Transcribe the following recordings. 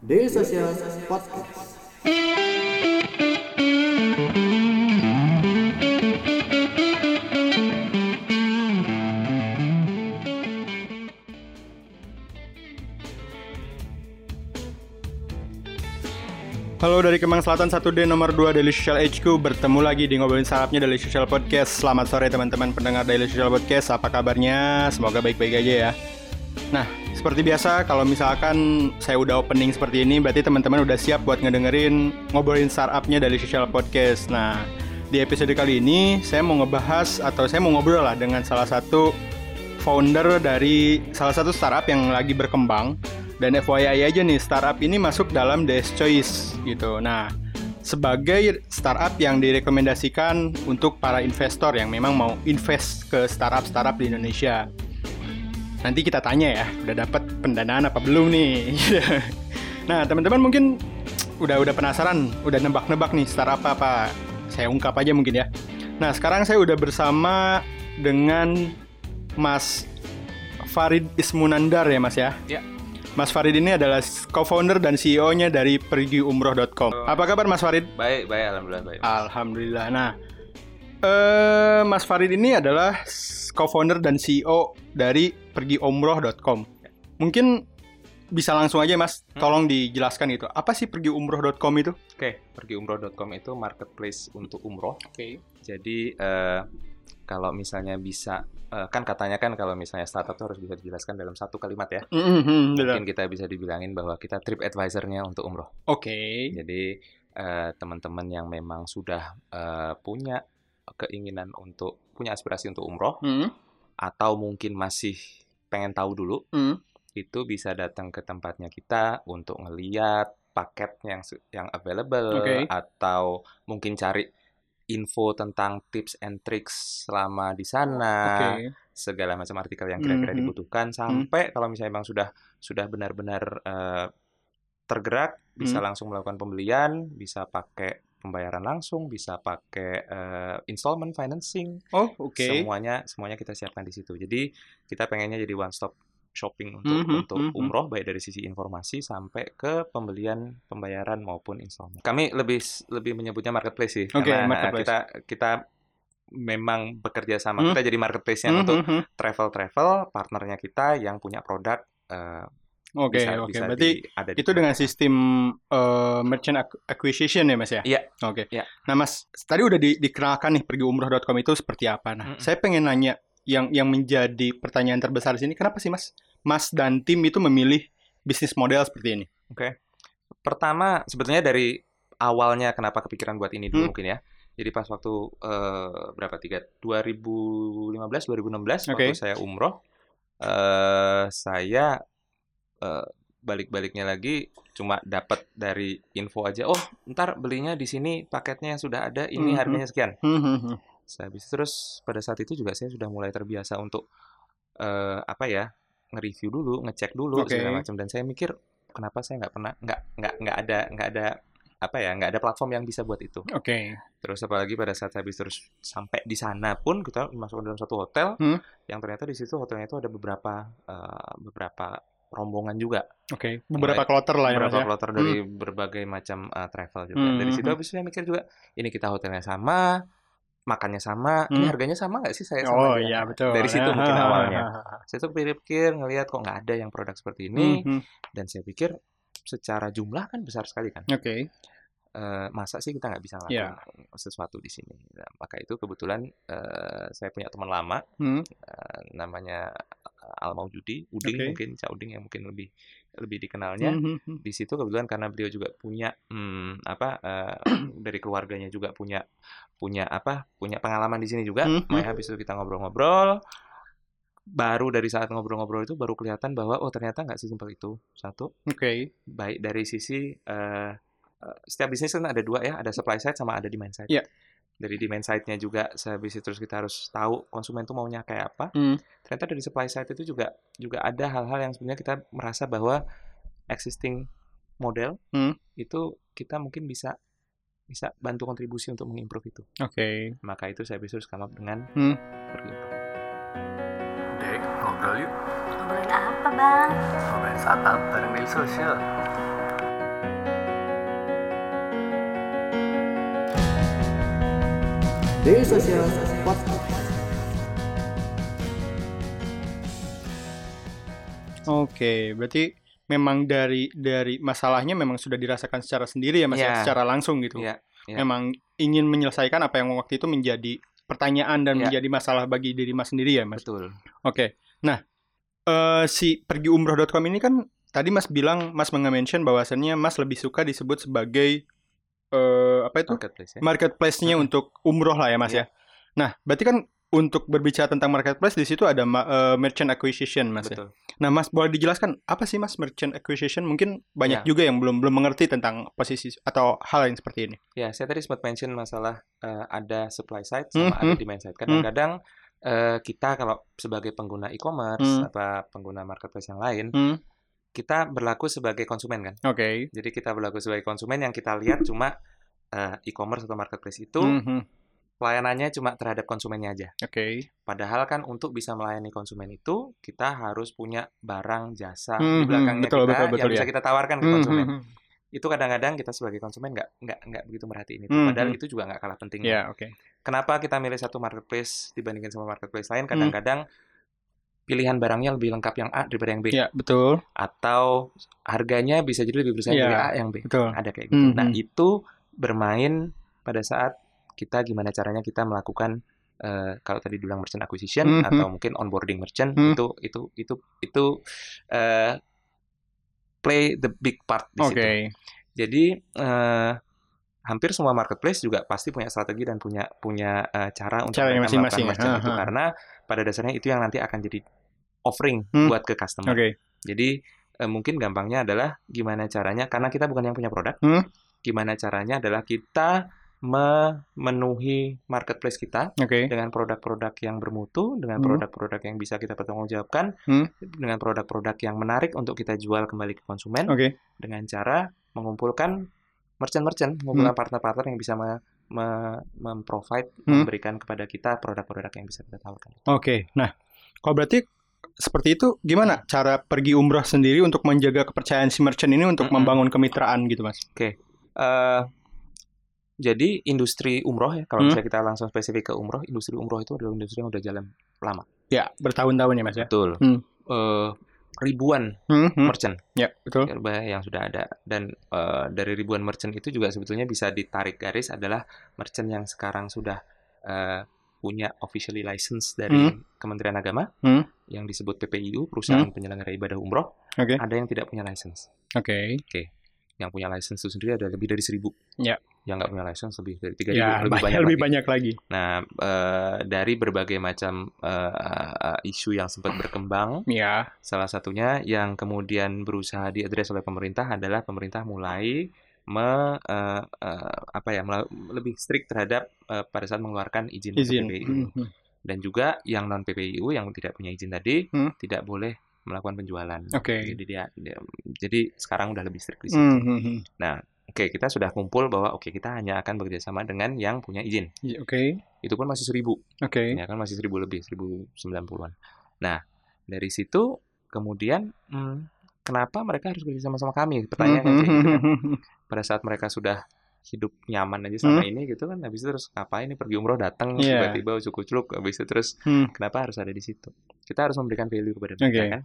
Daily Social Podcast. Halo dari Kemang Selatan 1D nomor 2 Daily Social HQ Bertemu lagi di ngobrolin sarapnya Daily Social Podcast Selamat sore teman-teman pendengar Daily Social Podcast Apa kabarnya? Semoga baik-baik aja ya Nah, seperti biasa kalau misalkan saya udah opening seperti ini Berarti teman-teman udah siap buat ngedengerin ngobrolin startupnya Daily Social Podcast Nah, di episode kali ini saya mau ngebahas atau saya mau ngobrol lah dengan salah satu founder dari salah satu startup yang lagi berkembang dan FYI aja nih, startup ini masuk dalam DS Choice gitu. Nah, sebagai startup yang direkomendasikan untuk para investor yang memang mau invest ke startup-startup di Indonesia. Nanti kita tanya ya, udah dapat pendanaan apa belum nih? nah, teman-teman mungkin udah udah penasaran, udah nebak-nebak nih startup apa apa. Saya ungkap aja mungkin ya. Nah, sekarang saya udah bersama dengan Mas Farid Ismunandar ya, Mas ya. Ya. Mas Farid ini adalah co-founder dan CEO-nya dari pergiumroh.com. Apa kabar Mas Farid? Baik, baik, alhamdulillah baik. Alhamdulillah. Nah, eh Mas Farid ini adalah co-founder dan CEO dari pergiumroh.com. Mungkin bisa langsung aja Mas, tolong dijelaskan itu. Apa sih pergiumroh.com itu? Oke, pergiumroh.com itu marketplace untuk umroh. Oke. Jadi eh, kalau misalnya bisa eh, kan katanya kan kalau misalnya startup itu harus bisa dijelaskan dalam satu kalimat ya. Mhm, Mungkin kita bisa dibilangin bahwa kita trip advisor-nya untuk umroh. Oke. Jadi eh, teman-teman yang memang sudah eh, punya keinginan untuk punya aspirasi untuk umroh Mhm, atau mungkin masih pengen tahu dulu mhm. itu bisa datang ke tempatnya kita untuk ngeliat paket yang yang available Oke. atau mungkin cari info tentang tips and tricks selama di sana Oke. segala macam artikel yang kira-kira Mhm. dibutuhkan sampai kalau misalnya memang sudah sudah benar-benar eh, tergerak bisa Mhm. langsung melakukan pembelian bisa pakai pembayaran langsung bisa pakai eh, installment financing Oh, oke. semuanya semuanya kita siapkan di situ. Jadi kita pengennya jadi one stop shopping untuk Mhm, untuk mhm. umroh baik dari sisi informasi sampai ke pembelian pembayaran maupun installment. Kami lebih lebih menyebutnya marketplace sih Oke, karena marketplace. kita kita memang bekerja sama Mhm. kita jadi marketplace-nya untuk Mhm, travel-travel partnernya kita yang punya produk eh, Oke, bisa oke. bisa Berarti di- ada di Itu dengan sistem eh, merchant ac- acquisition ya mas ya? Iya. Oke. Iya. Nah mas, tadi udah di- dikenalkan nih pergiumroh.com itu seperti apa. Nah, Mm-mm. saya pengen nanya yang yang menjadi pertanyaan terbesar di sini, kenapa sih mas? Mas dan tim itu memilih bisnis model seperti ini. Pertama sebetulnya dari awalnya kenapa kepikiran buat ini dulu Hmm. mungkin ya. Jadi pas waktu eh, berapa tiga 2015 2016 Oke. waktu saya umroh eh saya eh, balik-baliknya lagi cuma dapat dari info aja oh ntar belinya di sini paketnya sudah ada ini Mhm. harganya sekian. Hmm, hmm, hmm. Saya habis terus pada saat itu juga saya sudah mulai terbiasa untuk eh, apa ya nge-review dulu, ngecek dulu Oke. segala macam dan saya mikir kenapa saya nggak pernah nggak nggak nggak ada nggak ada apa ya nggak ada platform yang bisa buat itu. Oke. Terus apalagi pada saat habis terus sampai di sana pun kita masuk dalam satu hotel Hmm. yang ternyata di situ hotelnya itu ada beberapa eh, beberapa rombongan juga, Oke. Beberapa kloter lah ya beberapa ya. kloter dari berbagai macam eh, travel juga. Hmm, Dari situ hmm. habis itu saya mikir juga ini kita hotelnya sama, makannya sama, ini Hmm. harganya sama nggak sih saya sama Oh dia? iya betul. Dari situ mungkin awalnya. Hmm, Saya tuh pikir-pikir ngelihat kok nggak ada yang produk seperti ini hmm. dan saya pikir secara jumlah kan besar sekali kan. Oke. Eh, masa sih kita nggak bisa Iya. ngelakuin sesuatu di sini. Nah, maka itu kebetulan eh, saya punya teman lama Hmm. eh, namanya Al Maujudi, Uding Oke. mungkin Cak Uding yang mungkin lebih lebih dikenalnya. Hmm, hmm, hmm. Di situ kebetulan karena beliau juga punya hmm, apa eh, dari keluarganya juga punya punya apa punya pengalaman di sini juga. Hmm, hmm. Makanya habis itu kita ngobrol-ngobrol. Baru dari saat ngobrol-ngobrol itu baru kelihatan bahwa oh ternyata nggak sesimpel itu. Satu, Oke. baik dari sisi eh, setiap bisnis kan ada dua ya, ada supply side sama ada demand side. Iya. Dari demand side-nya juga sehabis itu terus kita harus tahu konsumen tuh maunya kayak apa. Hmm. Ternyata dari supply side itu juga juga ada hal-hal yang sebenarnya kita merasa bahwa existing model Hmm. itu kita mungkin bisa bisa bantu kontribusi untuk mengimprove itu. Oke. Maka itu saya bisa come up dengan Hmm. pergi. Dek, ngobrol yuk. Ngobrolin apa bang? Ngobrolin startup bareng Daily Social. Daily Social Podcast. Oke, berarti memang dari dari masalahnya memang sudah dirasakan secara sendiri ya Mas Iya. secara langsung gitu. Iya, iya. Memang ingin menyelesaikan apa yang waktu itu menjadi pertanyaan dan Iya. menjadi masalah bagi diri Mas sendiri ya Mas. Betul. Oke. Nah, eh si pergiumroh.com ini kan tadi Mas bilang Mas mention bahwasannya Mas lebih suka disebut sebagai eh apa itu? Marketplace ya. marketplace-nya untuk umroh lah ya Mas Iya. ya. Nah, berarti kan untuk berbicara tentang marketplace di situ ada eh, merchant acquisition Mas ya. Betul. Nah, Mas boleh dijelaskan apa sih Mas merchant acquisition? Mungkin banyak Ya. juga yang belum belum mengerti tentang posisi atau hal yang seperti ini. Ya, saya tadi sempat mention masalah eh, ada supply side sama Mhm. ada demand side. Kadang-kadang eh, kita kalau sebagai pengguna e-commerce Hmm. atau pengguna marketplace yang lain, Hmm, kita berlaku sebagai konsumen kan. Oke. Jadi kita berlaku sebagai konsumen yang kita lihat cuma eh, e-commerce atau marketplace itu Mhm, pelayanannya cuma terhadap konsumennya aja. Oke. Padahal kan untuk bisa melayani konsumen itu kita harus punya barang jasa Mhm, di belakangnya betul, kita betul, betul, yang bisa ya. kita tawarkan ke Mhm, konsumen. mhm. Itu kadang-kadang kita sebagai konsumen nggak nggak nggak begitu merhatiin itu. Mhm. Padahal itu juga nggak kalah pentingnya. Ya, oke. Kenapa kita milih satu marketplace dibandingkan sama marketplace lain? Hmm. Kadang-kadang pilihan barangnya lebih lengkap yang A daripada yang B, Ya, betul. atau harganya bisa jadi lebih bersaing Iya, dari A yang B. Betul. Ada kayak gitu. Nah, Mhm. itu bermain pada saat kita gimana caranya kita melakukan eh, kalau tadi bilang merchant acquisition Mhm. atau mungkin onboarding merchant Hmm. itu itu itu itu eh, play the big part di Oke. situ. Jadi eh, hampir semua marketplace juga pasti punya strategi dan punya punya eh, cara untuk melakukan masing-masing ya. merchant itu Ha, ha. karena pada dasarnya itu yang nanti akan jadi offering Hmm. buat ke customer. Oke. Jadi eh, mungkin gampangnya adalah gimana caranya karena kita bukan yang punya produk. Hmm. Gimana caranya adalah kita memenuhi marketplace kita Oke. dengan produk-produk yang bermutu, dengan Hmm. produk-produk yang bisa kita pertanggungjawabkan, Hmm. dengan produk-produk yang menarik untuk kita jual kembali ke konsumen Oke. dengan cara mengumpulkan merchant-merchant, Hmm. mengumpulkan partner-partner yang bisa me- me- memprovide, Hmm. memberikan kepada kita produk-produk yang bisa kita tawarkan. Oke. Nah, kalau berarti seperti itu gimana cara pergi umroh sendiri untuk menjaga kepercayaan si merchant ini untuk Mm-mm. membangun kemitraan gitu, Mas? Eh, jadi industri umroh ya, kalau Hmm. misalnya kita langsung spesifik ke umroh, industri umroh itu adalah industri yang udah jalan lama. Ya, bertahun-tahun ya, Mas ya. Betul. Hmm. Eh, ribuan Hmm, hmm. merchant Ya, betul. yang sudah ada dan eh, dari ribuan merchant itu juga sebetulnya bisa ditarik garis adalah merchant yang sekarang sudah eh, punya officially license dari Kementerian Agama Hmm. yang disebut PPIU perusahaan penyelenggara ibadah umroh Oke. ada yang tidak punya license Oke. yang punya license itu sendiri ada lebih dari seribu Ya. yang nggak punya license lebih dari tiga Ya, lebih banyak, banyak lebih lagi. banyak lagi. Nah, eh, dari berbagai macam eh, isu yang sempat berkembang, Ya. salah satunya yang kemudian berusaha diadres oleh pemerintah adalah pemerintah mulai me, eh, eh, apa ya, lebih strict terhadap eh, pada saat mengeluarkan izin, Izin. PPIU. Hmm, hmm. Dan juga yang non PPIU yang tidak punya izin tadi Hmm. tidak boleh melakukan penjualan. Oke. Jadi dia, dia- jadi sekarang udah lebih strict di situ. Hmm, hmm, hmm. Oke, kita sudah kumpul bahwa oke kita hanya akan bekerja sama dengan yang punya izin. Ya, Oke. Itu pun masih seribu. Oke. ya kan masih seribu lebih 1090-an. Nah dari situ kemudian hmm, kenapa mereka harus bekerja sama sama kami? Pertanyaan Hmm, kayak gitu kan. Pada saat mereka sudah hidup nyaman aja sama Hmm. ini gitu kan, habis itu terus ngapain nih pergi umroh datang Iya. tiba-tiba ucuk-ucuk, habis itu terus Hmm. kenapa harus ada di situ? Kita harus memberikan value kepada mereka Oke. kan.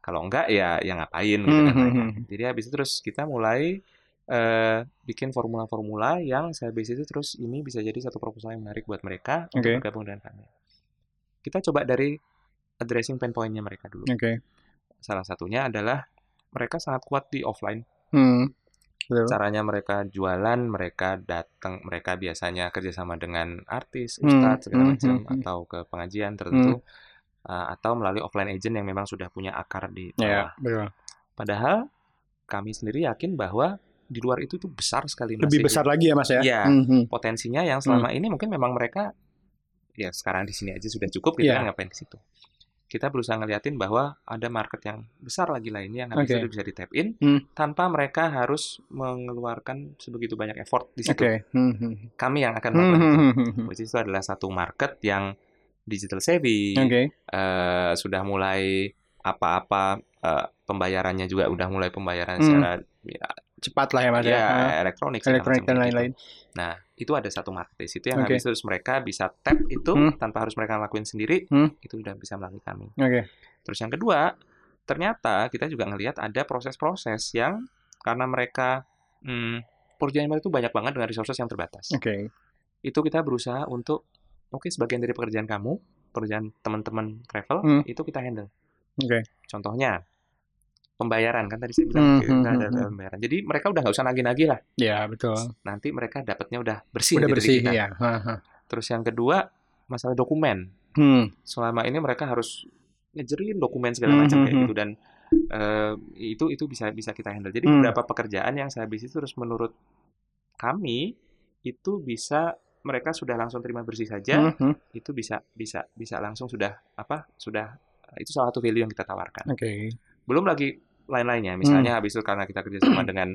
Kalau enggak ya ya ngapain gitu Hmm, kan. hmm, hmm. Jadi habis itu terus kita mulai eh, bikin formula-formula yang sehabis itu terus ini bisa jadi satu proposal yang menarik buat mereka untuk Oke. bergabung dengan kami. Kita coba dari addressing pain point-nya mereka dulu. Oke. Salah satunya adalah mereka sangat kuat di offline. Hmm. Betul. Caranya mereka jualan, mereka datang, mereka biasanya kerjasama dengan artis, Hmm, ustadz segala hmm, macam, hmm, hmm. atau ke pengajian tertentu, uh, atau melalui offline agent yang memang sudah punya akar di Ya, bawah. betul. Padahal kami sendiri yakin bahwa di luar itu tuh besar sekali Lebih masih besar lagi ya, Mas ya? Iya. Hmm, hmm. potensinya yang selama ini mungkin memang mereka ya sekarang di sini aja sudah cukup gitu Iya. kan ngapain di situ. Kita berusaha ngeliatin bahwa ada market yang besar lagi lainnya yang habis itu bisa di tap in Hmm. tanpa mereka harus mengeluarkan sebegitu banyak effort di situ. Oke. Hmm, hmm. Kami yang akan Hmm, melakukan itu. hmm, hmm, hmm. Is itu adalah satu market yang digital savvy, Oke. eh, sudah mulai apa-apa eh, pembayarannya juga udah mulai pembayaran Hmm. secara ya, cepat lah ya Mas ya. ya elektronik, elektronik dan kayak lain-lain. gitu. Nah, itu ada satu marketplace itu yang Oke. habis terus mereka bisa tap itu Hmm. tanpa harus mereka lakuin sendiri, Hmm. itu udah bisa melalui kami. Oke. Terus yang kedua, ternyata kita juga ngelihat ada proses-proses yang karena mereka hmm, pekerjaan mereka itu banyak banget dengan resources yang terbatas. Oke. Itu kita berusaha untuk oke sebagian dari pekerjaan kamu, pekerjaan teman-teman travel Hmm. itu kita handle. Oke. Contohnya pembayaran kan tadi saya bilang Hmm, kita hmm, ada hmm, pembayaran. Jadi mereka udah nggak usah nagih-nagih lah. Ya, betul. Nanti mereka dapatnya udah bersih Udah diri bersih kita. ya. Ha, ha. Terus yang kedua masalah dokumen. Hmm. Selama ini mereka harus ngejerin dokumen segala Hmm, macam hmm, kayak gitu dan eh, itu itu bisa bisa kita handle. Jadi Hmm. beberapa pekerjaan yang saya habis itu terus menurut kami itu bisa mereka sudah langsung terima bersih saja, Hmm, hmm. itu bisa bisa bisa langsung sudah apa sudah itu salah satu value yang kita tawarkan. Oke. Belum lagi lain-lainnya, misalnya habis itu karena kita kerjasama dengan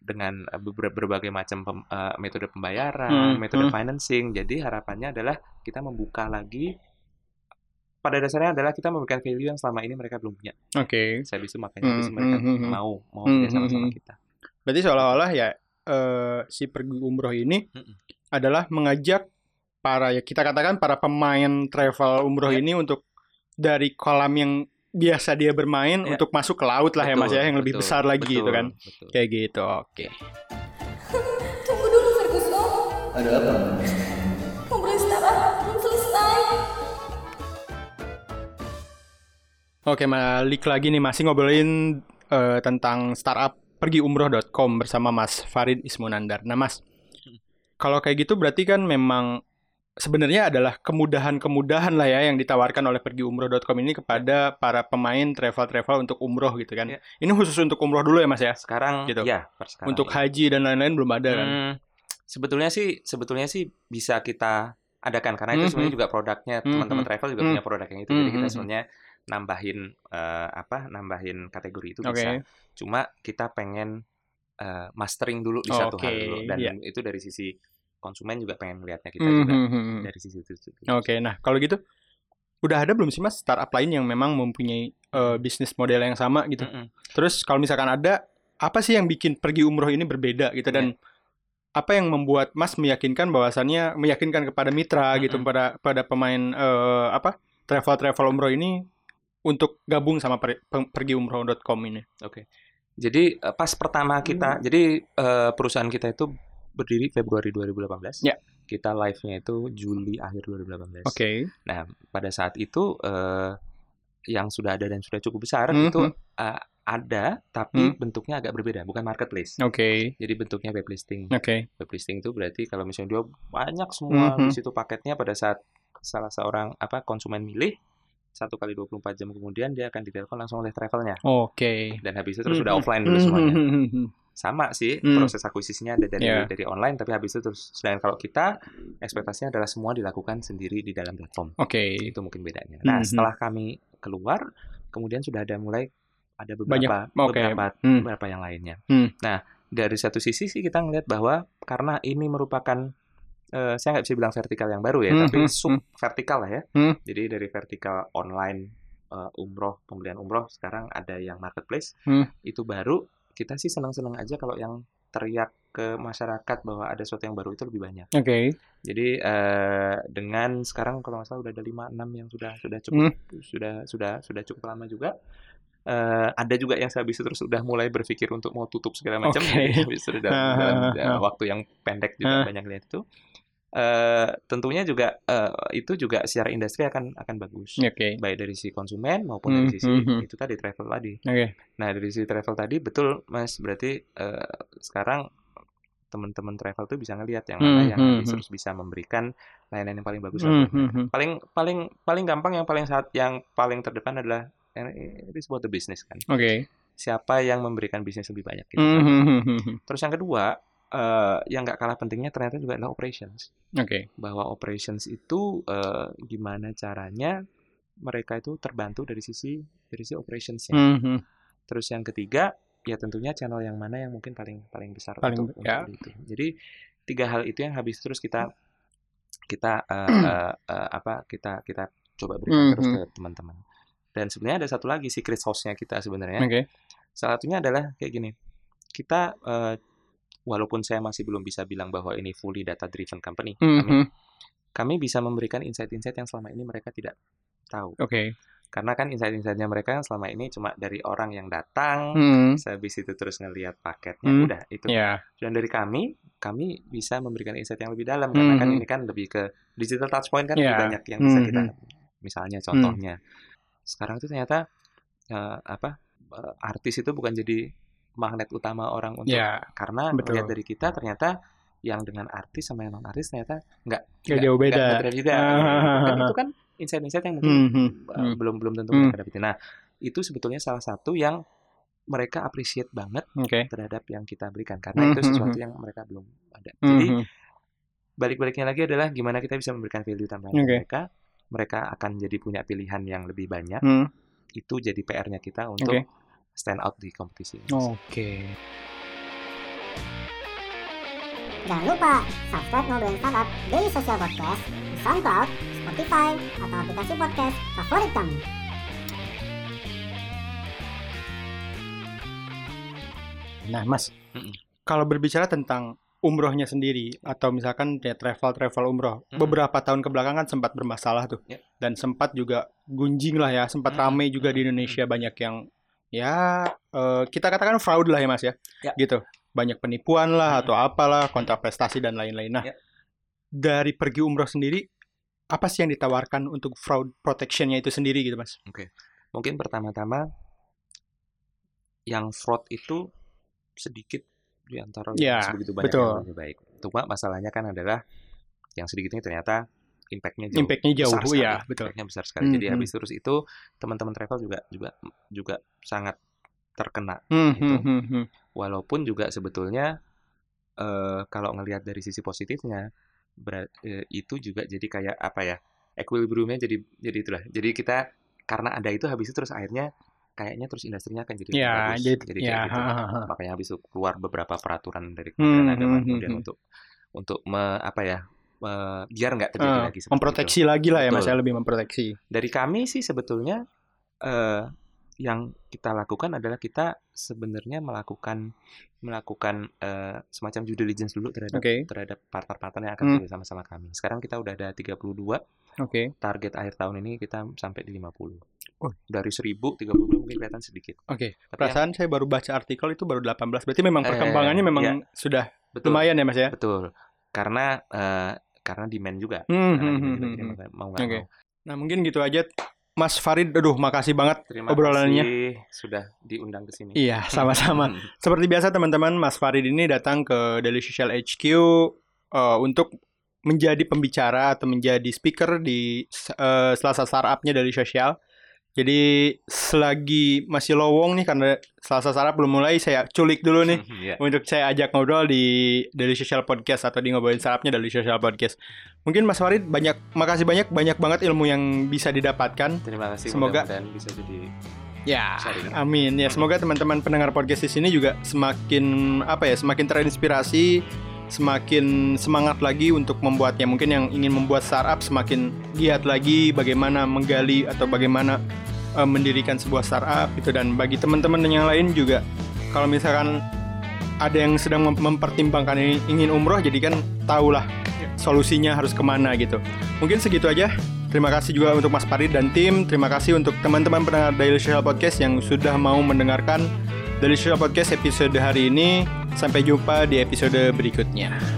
dengan eh, ber- berbagai macam pem- eh, metode pembayaran, Hmm, metode hmm. financing. Jadi harapannya adalah kita membuka lagi pada dasarnya adalah kita memberikan value yang selama ini mereka belum punya. Oke. Saya bisa makanya itu Hmm, mereka hmm, hmm, hmm. mau mau Hmm, kerja sama sama hmm, hmm. kita. Berarti seolah-olah ya eh, si pergi umroh ini Mm-mm. adalah mengajak para ya kita katakan para pemain travel umroh Ya. ini untuk dari kolam yang biasa dia bermain Ya. untuk masuk ke laut lah ya Mas ya Betul, yang lebih betul, besar lagi gitu betul, kan. betul. Kayak gitu. Oke. Tunggu dulu Ferguson. Ada apa? Ngobrolin startup belum selesai. Oke, balik lagi nih masih ngobrolin eh, tentang startup pergiumroh.com bersama Mas Farid Ismunandar. Nah, Mas, kalau kayak gitu berarti kan memang sebenarnya adalah kemudahan-kemudahan lah ya yang ditawarkan oleh pergiumroh.com ini kepada para pemain travel-travel untuk umroh gitu kan. Ya. Ini khusus untuk umroh dulu ya, Mas ya. Sekarang Gitu. ya, sekarang Untuk ya. haji dan lain-lain belum ada kan. Hmm, sebetulnya sih sebetulnya sih bisa kita adakan karena itu Mhm. sebenarnya juga produknya teman-teman Mhm. travel juga Mhm. punya produk yang itu. Jadi kita Mhm. sebenarnya nambahin eh, apa? Nambahin kategori itu Oke. bisa. Cuma kita pengen eh, mastering dulu di satu hal Oke, dulu dan iya. itu dari sisi konsumen juga pengen melihatnya kita Hmm, juga hmm, hmm, hmm. dari sisi itu. Oke, nah kalau gitu udah ada belum sih Mas startup lain yang memang mempunyai eh, bisnis model yang sama gitu? Mm-mm. Terus kalau misalkan ada, apa sih yang bikin pergi umroh ini berbeda gitu dan Iya. apa yang membuat Mas meyakinkan bahwasannya meyakinkan kepada mitra gitu Mm-mm. pada pada pemain eh, apa travel travel umroh ini untuk gabung sama per, pe- pergiumroh.com ini. Jadi eh, pas pertama kita, jadi eh, perusahaan kita itu berdiri Februari 2018. Ya. Kita live-nya itu Juli akhir 2018. Oke. Nah, pada saat itu eh, yang sudah ada dan sudah cukup besar Mhm. itu eh, ada, tapi Hmm. bentuknya agak berbeda, bukan marketplace. Oke. Jadi bentuknya web listing. Oke. Web listing itu berarti kalau misalnya dia banyak semua Mhm. di situ paketnya pada saat salah seorang apa konsumen milih satu kali 24 jam kemudian dia akan ditelepon langsung oleh travelnya Oke. dan habis itu terus sudah Mhm. offline dulu semuanya Mhm. Sama sih Hmm. proses akuisisinya ada dari Yeah. dari online tapi habis itu terus sedangkan kalau kita ekspektasinya adalah semua dilakukan sendiri di dalam platform Oke. itu mungkin bedanya. Nah, Mhm. setelah kami keluar, kemudian sudah ada mulai ada beberapa Banyak, oke. beberapa Hmm. beberapa yang lainnya. Hmm. Nah, dari satu sisi sih kita ngelihat bahwa karena ini merupakan eh, saya nggak bisa bilang vertikal yang baru ya, Hmm, tapi hmm, sub vertikal lah ya. Hmm. Jadi dari vertikal online eh, umroh pembelian umroh sekarang ada yang marketplace Hmm. itu baru. Kita sih senang-senang aja kalau yang teriak ke masyarakat bahwa ada sesuatu yang baru itu lebih banyak. Oke. Jadi eh, dengan sekarang kalau nggak salah udah ada 5 6 yang sudah sudah cukup sudah sudah sudah cukup lama juga. Eh, ada juga yang saya itu terus sudah mulai berpikir untuk mau tutup segala macam. Jadi habis itu dalam, dalam, dalam waktu yang pendek juga banyak lihat itu. Eh, tentunya juga eh, itu juga secara industri akan akan bagus. Oke. Baik dari sisi konsumen maupun Hmm, dari sisi hmm, hmm. itu tadi travel tadi. Oke. Nah, dari sisi travel tadi betul Mas, berarti eh, sekarang teman-teman travel tuh bisa ngelihat yang mana Hmm, yang hmm, habis hmm. terus bisa memberikan layanan yang paling bagus Hmm, mereka. hmm, hmm. Paling paling paling gampang yang paling saat yang paling terdepan adalah about the business kan. Oke. Siapa yang memberikan bisnis lebih banyak gitu Hmm, hmm, hmm, hmm, hmm. Terus yang kedua, eh, yang nggak kalah pentingnya ternyata juga adalah operations. Oke. Bahwa operations itu eh, gimana caranya mereka itu terbantu dari sisi dari sisi operationsnya. Hmm, hmm. Terus yang ketiga, ya tentunya channel yang mana yang mungkin paling paling besar Paling- untuk, ya. untuk itu. Jadi tiga hal itu yang habis terus kita kita eh, eh, eh, apa kita kita coba berikan Mhm. terus ke teman-teman. Dan sebenarnya ada satu lagi secret sauce-nya kita sebenarnya. Oke. Salah satunya adalah kayak gini. kita eh, walaupun saya masih belum bisa bilang bahwa ini fully data driven company, Mhm. kami kami bisa memberikan insight-insight yang selama ini mereka tidak tahu. Oke. Karena kan insight-insightnya mereka yang selama ini cuma dari orang yang datang, Hmm. habis itu terus ngelihat paketnya, Hmm. udah itu. Ya. Dan dari kami, kami bisa memberikan insight yang lebih dalam karena kan Mhm. ini kan lebih ke digital touchpoint kan Ya. lebih banyak yang bisa Mhm. kita, misalnya contohnya, sekarang itu ternyata eh, apa eh, artis itu bukan jadi magnet utama orang untuk Ya. karena betul. melihat dari kita ternyata yang dengan artis sama yang non artis ternyata nggak Nggak jauh beda. nggak berbeda. Ah. kan itu kan insight-insight yang mungkin uh, Hmm. belum belum tentu Hmm. mereka dapetin. Nah, itu sebetulnya salah satu yang mereka appreciate banget Oke. terhadap yang kita berikan karena itu Hmm, sesuatu hmm, yang mereka belum ada. Jadi Mhm. balik-baliknya lagi adalah gimana kita bisa memberikan value tambahan ke mereka. Mereka akan jadi punya pilihan yang lebih banyak. Hmm. Itu jadi PR-nya kita untuk Oke. Stand out di kompetisi. ini. Oke. Jangan lupa subscribe Ngobrolin Startup Daily Social Podcast di SoundCloud, Spotify, atau aplikasi podcast favorit kamu. Nah, Mas, Mm-mm. kalau berbicara tentang umrohnya sendiri atau misalkan ya travel travel umroh, Mm-mm. beberapa tahun kebelakangan sempat bermasalah tuh, Ya. dan sempat juga gunjing lah ya, sempat Mm-mm. rame juga di Indonesia banyak yang ya eh, kita katakan fraud lah ya Mas ya, Ya. gitu, banyak penipuan lah Mm-mm. atau apalah kontra prestasi dan lain-lain. Nah, Ya. dari pergi umroh sendiri, apa sih yang ditawarkan untuk fraud protectionnya itu sendiri gitu Mas? Mungkin pertama-tama yang fraud itu sedikit di antara Ya, yang sebegitu banyak betul. yang lebih baik. Cuma masalahnya kan adalah yang sedikit ini ternyata impact-nya jauh Impact-nya jauh, besar sekali. ya, betul. Impact-nya besar sekali. Jadi Hmm, habis terus itu teman-teman travel juga juga juga sangat terkena. Hmm, Gitu. hmm, hmm, hmm. Walaupun juga sebetulnya eh, kalau ngelihat dari sisi positifnya berat, eh, itu juga jadi kayak apa ya? equilibriumnya jadi jadi itulah. Jadi kita karena ada itu habis itu terus akhirnya kayaknya terus industrinya akan jadi lebih Ya, bagus. jadi, Jadi ya, kayak gitu. ha. Makanya habis itu keluar beberapa peraturan dari Hmm, Kementerian Agama hmm, kemudian hmm. untuk untuk me- apa ya? Biar nggak terjadi Eh, lagi memproteksi itu. lagi lah ya mas Betul. ya lebih memproteksi Dari kami sih sebetulnya eh, yang kita lakukan adalah kita sebenarnya melakukan melakukan eh, semacam due diligence dulu terhadap oke terhadap partner-partner yang akan Hmm. sama-sama kami. Sekarang kita udah ada 32, oke target akhir tahun ini kita sampai di 50. Oh. Dari 1000, 32 mungkin kelihatan sedikit. oke Tapi yang- perasaan saya baru baca artikel itu baru 18 berarti memang Eh, perkembangannya memang iya. sudah betul, lumayan ya mas ya betul. Karena eh, karena demand juga. Hmm, Karena hmm, demand hmm, juga, mau- mau nggak mau. nah mungkin gitu aja Mas Farid aduh makasih banget Terima Obrolannya. kasih sudah diundang ke sini. iya sama-sama seperti biasa teman-teman Mas Farid ini datang ke Daily Social HQ eh, untuk menjadi pembicara atau menjadi speaker di eh, Selasa Startup-nya Daily Social jadi selagi masih lowong nih karena Selasa Startup belum mulai saya culik dulu nih Iya. untuk saya ajak ngobrol di Daily Social Podcast atau di ngobrolin startupnya Daily Social Podcast. Mungkin Mas Farid banyak makasih banyak banyak banget ilmu yang bisa didapatkan. Terima kasih Semoga- mudah-mudahan bisa jadi Ya, Sharing. amin. Ya, semoga teman-teman pendengar podcast di sini juga semakin apa ya, semakin terinspirasi, semakin semangat lagi untuk membuatnya. Mungkin yang ingin membuat startup semakin giat lagi bagaimana menggali atau bagaimana eh, mendirikan sebuah startup itu dan bagi teman-teman yang lain juga kalau misalkan ada yang sedang mem- mempertimbangkan ini- ingin umroh jadi kan tahulah solusinya harus ke mana gitu. Mungkin segitu aja. Terima kasih juga untuk Mas Farid dan tim. Terima kasih untuk teman-teman pendengar Daily Social Podcast yang sudah mau mendengarkan Daily Social Podcast episode hari ini. Sampai jumpa di episode berikutnya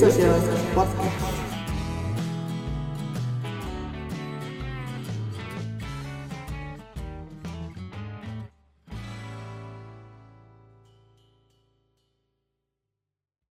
Daily Social podcast